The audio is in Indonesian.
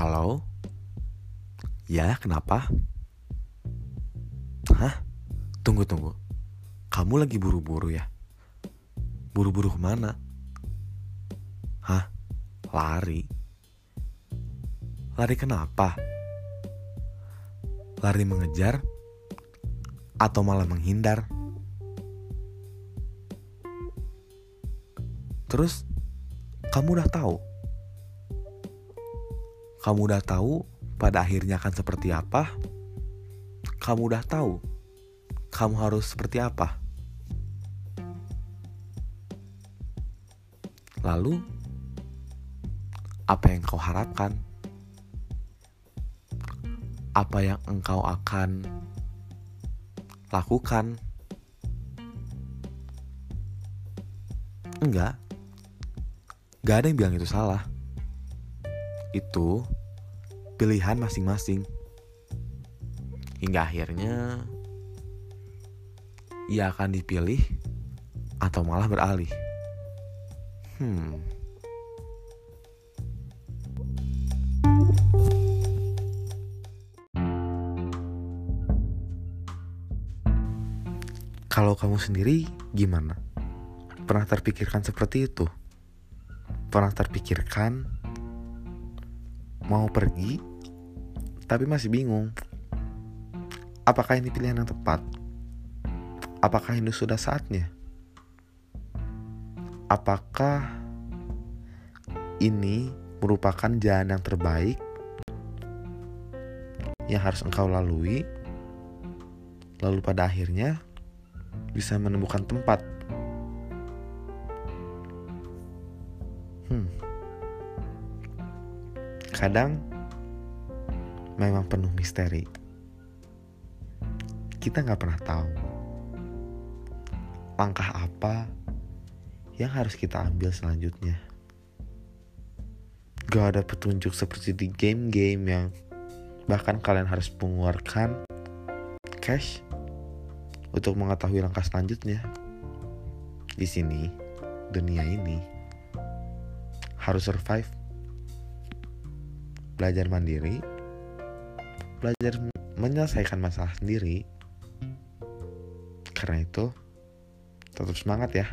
Halo? Ya, kenapa? Hah? Tunggu, tunggu. Kamu lagi buru-buru ya? Buru-buru ke mana? Hah? Lari? Lari kenapa? Lari mengejar? Atau malah menghindar? Terus, kamu udah tahu? Kamu udah tahu pada akhirnya akan seperti apa? Kamu udah tahu kamu harus seperti apa? Lalu, apa yang kau harapkan? Apa yang engkau akan lakukan? Enggak, gak ada yang bilang itu salah. Itu pilihan masing-masing. Hingga akhirnya ia akan dipilih atau malah beralih. Hmm. Kalau kamu sendiri gimana? Pernah terpikirkan seperti itu? Pernah terpikirkan mau pergi tapi masih bingung? Apakah ini pilihan yang tepat? Apakah ini sudah saatnya? Apakah ini merupakan jalan yang terbaik yang harus engkau lalui? Lalu pada akhirnya bisa menemukan tempat. Hmm. Kadang memang penuh misteri. Kita nggak pernah tahu langkah apa yang harus kita ambil selanjutnya. Gak ada petunjuk seperti di game-game yang bahkan kalian harus mengeluarkan cash untuk mengetahui langkah selanjutnya. Di sini, dunia ini harus survive, belajar mandiri, belajar menyelesaikan masalah sendiri. Karena itu, tetap semangat ya.